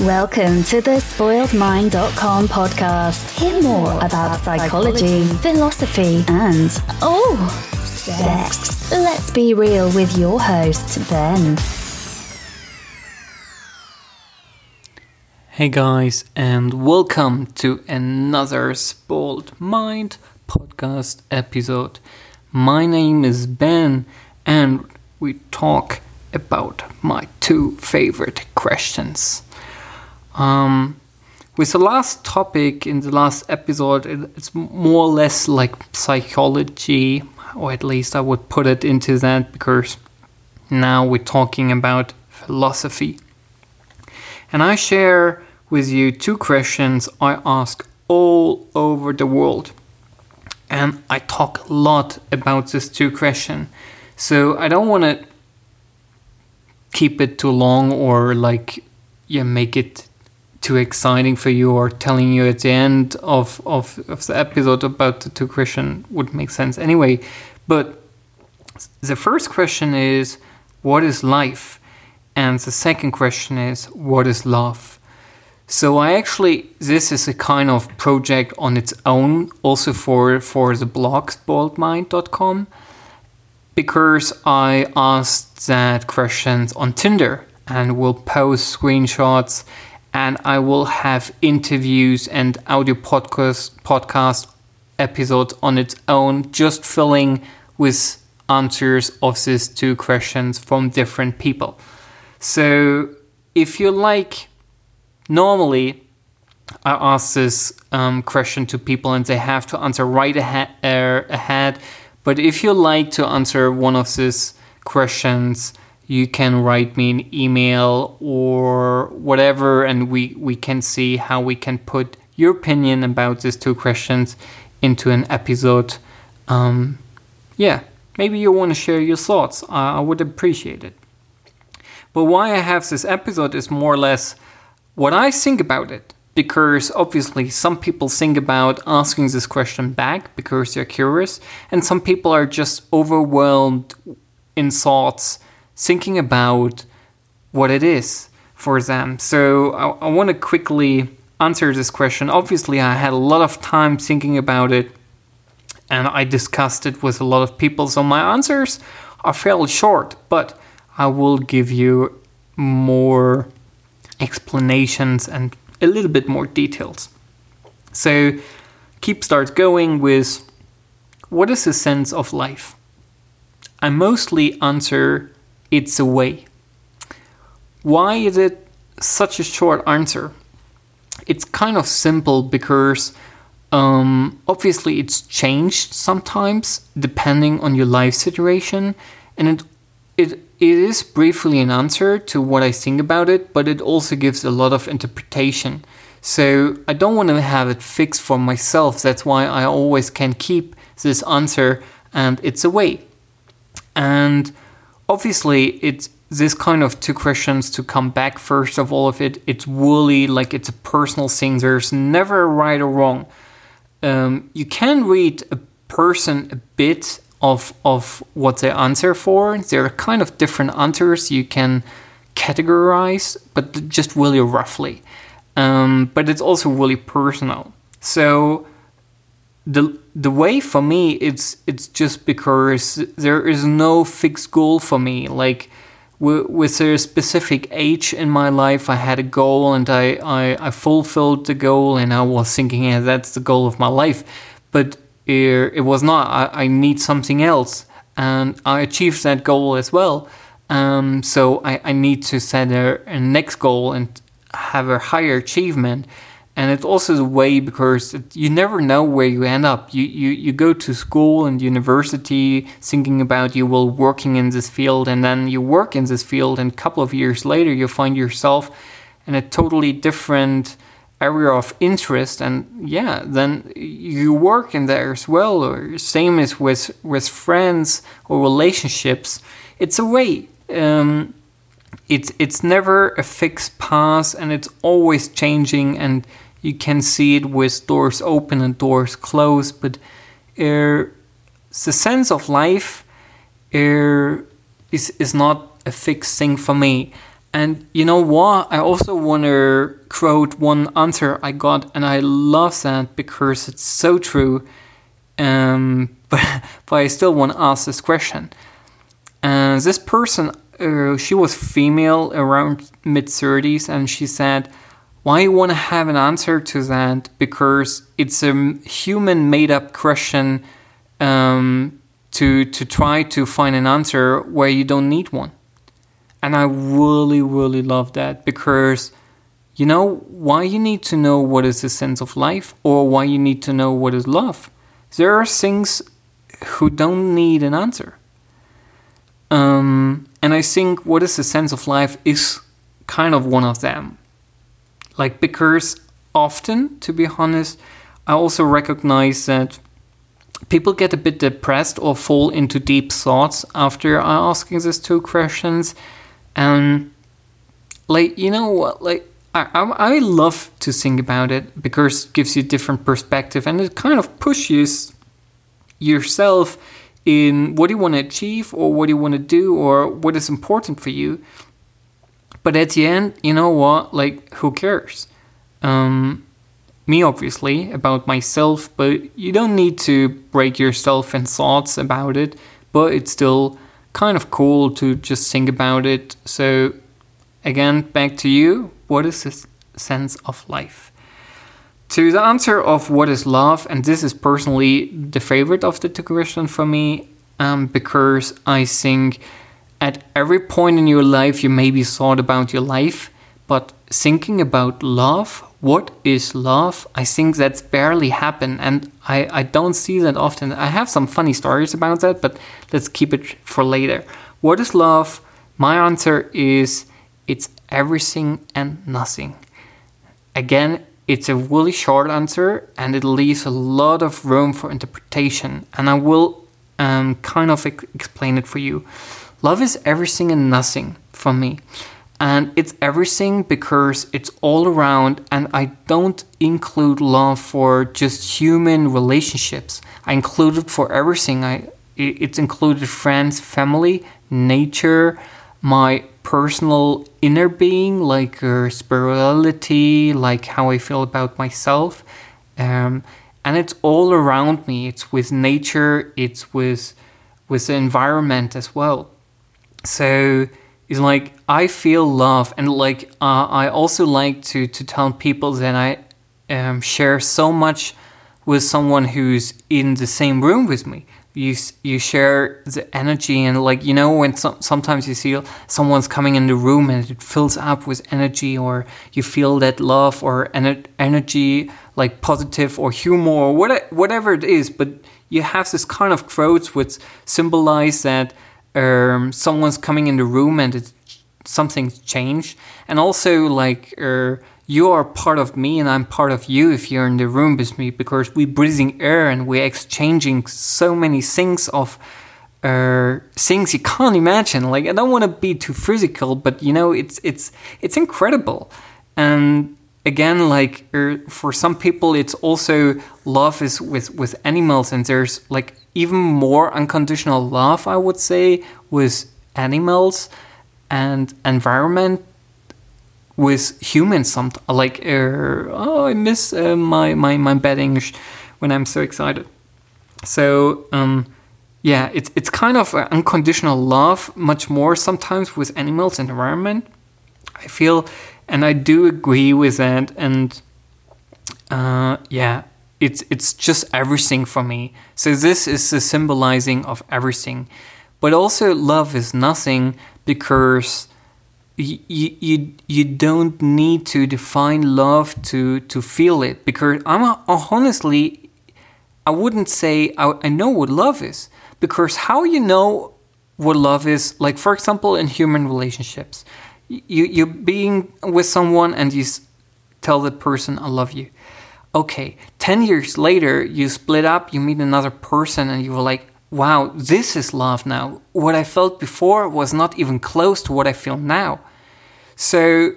Welcome to the spoiledmind.com podcast. Hear more about psychology, philosophy, and oh, sex. Let's be real with your host, Ben. Hey guys, and welcome to another Spoiled Mind podcast episode. My name is Ben, and we talk about my two favorite questions. Um, with the last topic in the last episode, it's more or less like psychology, or at least I would put it into that because now we're talking about philosophy. And I share with you two questions I ask all over the world. And I talk a lot about these two questions. So I don't want to keep it too long or like yeah, make it too exciting for you or telling you at the end of, of, of the episode about the two questions would make sense anyway. But the first question is what is life? And the second question is what is love? So I actually this is a kind of project on its own also for for the blog spoiledmind.com because I asked that questions on Tinder and will post screenshots and I will have interviews and audio podcast podcast episodes on its own, just filling with answers of these two questions from different people. So if you like, normally I ask this um, question to people and they have to answer right ahead, uh, ahead. But if you like to answer one of these questions you can write me an email or whatever, and we, we can see how we can put your opinion about these two questions into an episode. Um, yeah, maybe you want to share your thoughts. I, I would appreciate it. But why I have this episode is more or less what I think about it. Because obviously, some people think about asking this question back because they're curious, and some people are just overwhelmed in thoughts thinking about what it is for them. So I, I want to quickly answer this question. Obviously, I had a lot of time thinking about it and I discussed it with a lot of people. So my answers are fairly short, but I will give you more explanations and a little bit more details. So keep start going with what is the sense of life? I mostly answer it's a way. Why is it such a short answer? It's kind of simple because um, obviously it's changed sometimes depending on your life situation, and it it it is briefly an answer to what I think about it, but it also gives a lot of interpretation. So I don't want to have it fixed for myself. That's why I always can keep this answer, and it's a way. And obviously it's this kind of two questions to come back first of all of it it's woolly like it's a personal thing. There's never a right or wrong. Um, you can read a person a bit of of what they answer for. There are kind of different answers you can categorize but just really roughly. Um, but it's also really personal. So the the way for me it's it's just because there is no fixed goal for me. Like with a specific age in my life i had a goal and I, I i fulfilled the goal and i was thinking yeah that's the goal of my life. But it, it was not. I, I need something else. And i achieved that goal as well. Um, so I, I need to set a, a next goal and have a higher achievement and it's also the way because you never know where you end up. You, you you go to school and university thinking about you will working in this field, and then you work in this field, and a couple of years later you find yourself in a totally different area of interest, and yeah, then you work in there as well. Or same as with with friends or relationships. It's a way. Um, it's it's never a fixed path, and it's always changing and you can see it with doors open and doors closed, but er, the sense of life er, is, is not a fixed thing for me. And you know what? I also want to quote one answer I got, and I love that because it's so true. Um, but, but I still want to ask this question. And this person, uh, she was female, around mid 30s, and she said, Why you want to have an answer to that? Because it's a human made up question um, to, to try to find an answer where you don't need one. And I really, really love that because you know why you need to know what is the sense of life or why you need to know what is love. There are things who don't need an answer. Um, and I think what is the sense of life is kind of one of them. Like, because often, to be honest, I also recognize that people get a bit depressed or fall into deep thoughts after asking these two questions. And like you know what like I, I, I love to think about it because it gives you a different perspective and it kind of pushes yourself in what you want to achieve or what you want to do or what is important for you but at the end you know what like who cares um, me obviously about myself but you don't need to break yourself in thoughts about it but it's still kind of cool to just think about it. So, again, back to you. What is the sense of life? To the answer of what is love, and this is personally the favorite of the two questions for me, um, because I think at every point in your life you maybe thought about your life, but thinking about love what is love? I think that's barely happened, and I, I don't see that often. I have some funny stories about that, but let's keep it for later. What is love? My answer is it's everything and nothing. Again, it's a really short answer, and it leaves a lot of room for interpretation, and I will um, kind of explain it for you. Love is everything and nothing for me. And it's everything because it's all around and i don't include love for just human relationships. I include it for everything. I it's included friends family nature my personal inner being like uh, spirituality like how i feel about myself. Um, and it's all around me. It's with nature. It's with with the environment as well so it's like I feel love, and like uh, I also like to to tell people that I um, share so much with someone who's in the same room with me. You you share the energy, and like you know when some, sometimes you see someone's coming in the room and it fills up with energy, or you feel that love or ener- energy, like positive or humor or what, whatever it is, but you have this kind of quotes which symbolize that um, someone's coming in the room and it's something's changed. And also like uh, you are part of me and i'm part of you if you're in the room with me because we're breathing air and we're exchanging so many things of uh, things you can't imagine. Like i don't want to be too physical but you know it's it's it's incredible. And again like uh, for some people it's also love is with with animals and there's like even more unconditional love, I would say, with animals and environment with humans. Some like uh, oh, I miss uh, my my my bad English when I'm so excited. So um, yeah, it's it's kind of unconditional love, much more sometimes with animals and environment. I feel, and I do agree with that, and uh, yeah, it's it's just everything for me. So this is the symbolizing of everything. But also love is nothing because you, you, you don't need to define love to, to feel it because I'm a, honestly I wouldn't say I, I know what love is because how you know what love is like for example in human relationships you you're being with someone and you tell that person I love you okay, 10 years later, you split up, you meet another person, and you were like, wow, this is love now. What I felt before was not even close to what I feel now. So,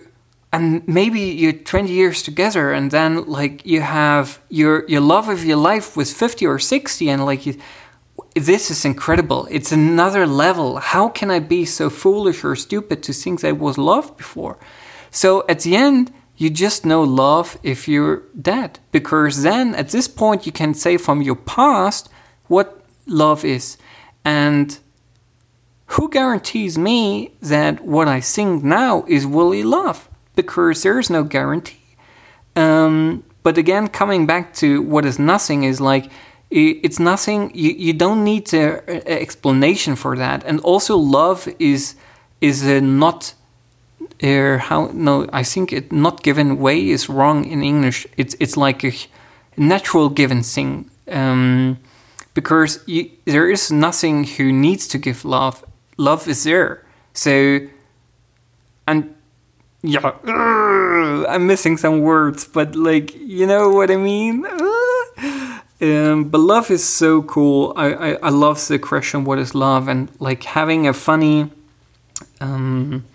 and maybe you're 20 years together, and then like you have your your love of your life was 50 or 60, and like you, this is incredible. It's another level. How can I be so foolish or stupid to think I was loved before? So at the end, you just know love if you're dead. Because then at this point, you can say from your past what love is. And who guarantees me that what I sing now is really love? Because there's no guarantee. Um, but again, coming back to what is nothing is like, it's nothing you, you don't need an explanation for that and also love is is a not uh, how no i think it not given way is wrong in english it's it's like a natural given thing um, because you, there is nothing who needs to give love love is there so and yeah uh, i'm missing some words but like you know what i mean uh, um, but love is so cool. I, I, I love the question, what is love? And like having a funny um,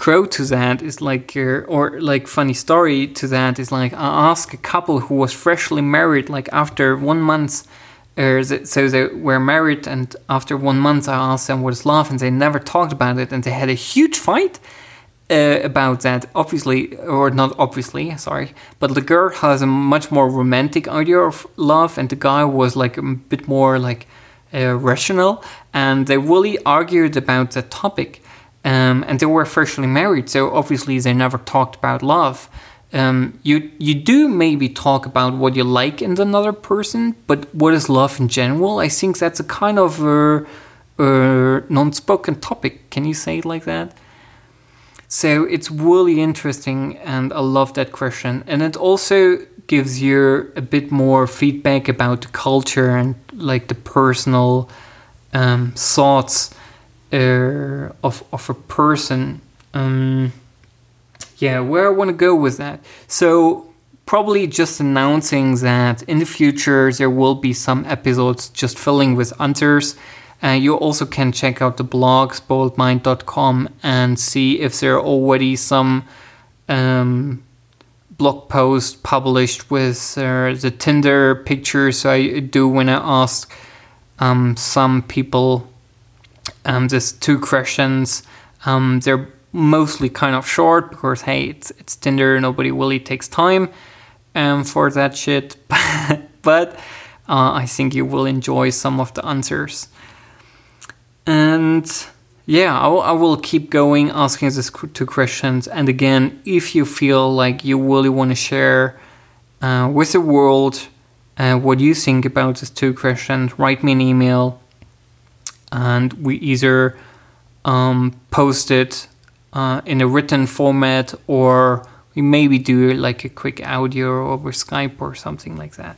crow to that is like, or like funny story to that is like, I asked a couple who was freshly married, like after one month, uh, so they were married, and after one month, I asked them what is love, and they never talked about it, and they had a huge fight uh, about that, obviously, or not obviously, sorry, but the girl has a much more romantic idea of love, and the guy was like a bit more like uh, rational, and they really argued about the topic. Um, and they were freshly married, so obviously they never talked about love. Um, you you do maybe talk about what you like in another person, but what is love in general? I think that's a kind of a, a non-spoken topic. Can you say it like that? So it's really interesting, and I love that question. And it also gives you a bit more feedback about the culture and like the personal um, thoughts uh, of of a person. Um, yeah, where I want to go with that. So probably just announcing that in the future there will be some episodes just filling with answers uh, you also can check out the blog spoiledmind.com and see if there are already some um, blog posts published with uh, the Tinder pictures I do when I ask um, some people um, these two questions. Um, they're mostly kind of short because hey, it's it's Tinder. Nobody really takes time um, for that shit, but uh, I think you will enjoy some of the answers. And yeah, I, I will keep going asking these two questions. And again, if you feel like you really want to share uh, with the world uh, what you think about these two questions, write me an email and we either um, post it uh, in a written format or we maybe do like a quick audio over Skype or something like that.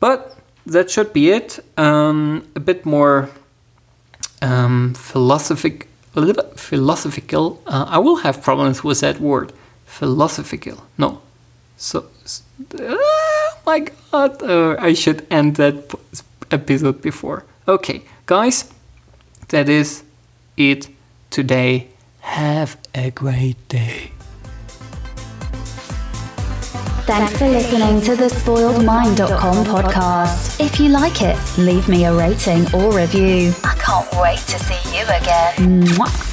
But that should be it. Um, a bit more um, philosophic, philosophical. Uh, I will have problems with that word. Philosophical. No. So, oh my god, uh, I should end that episode before. Okay, guys, that is it today. Have a great day. Thanks for listening to the spoiledmind.com podcast. If you like it, leave me a rating or review. I can't wait to see you again. Mwah.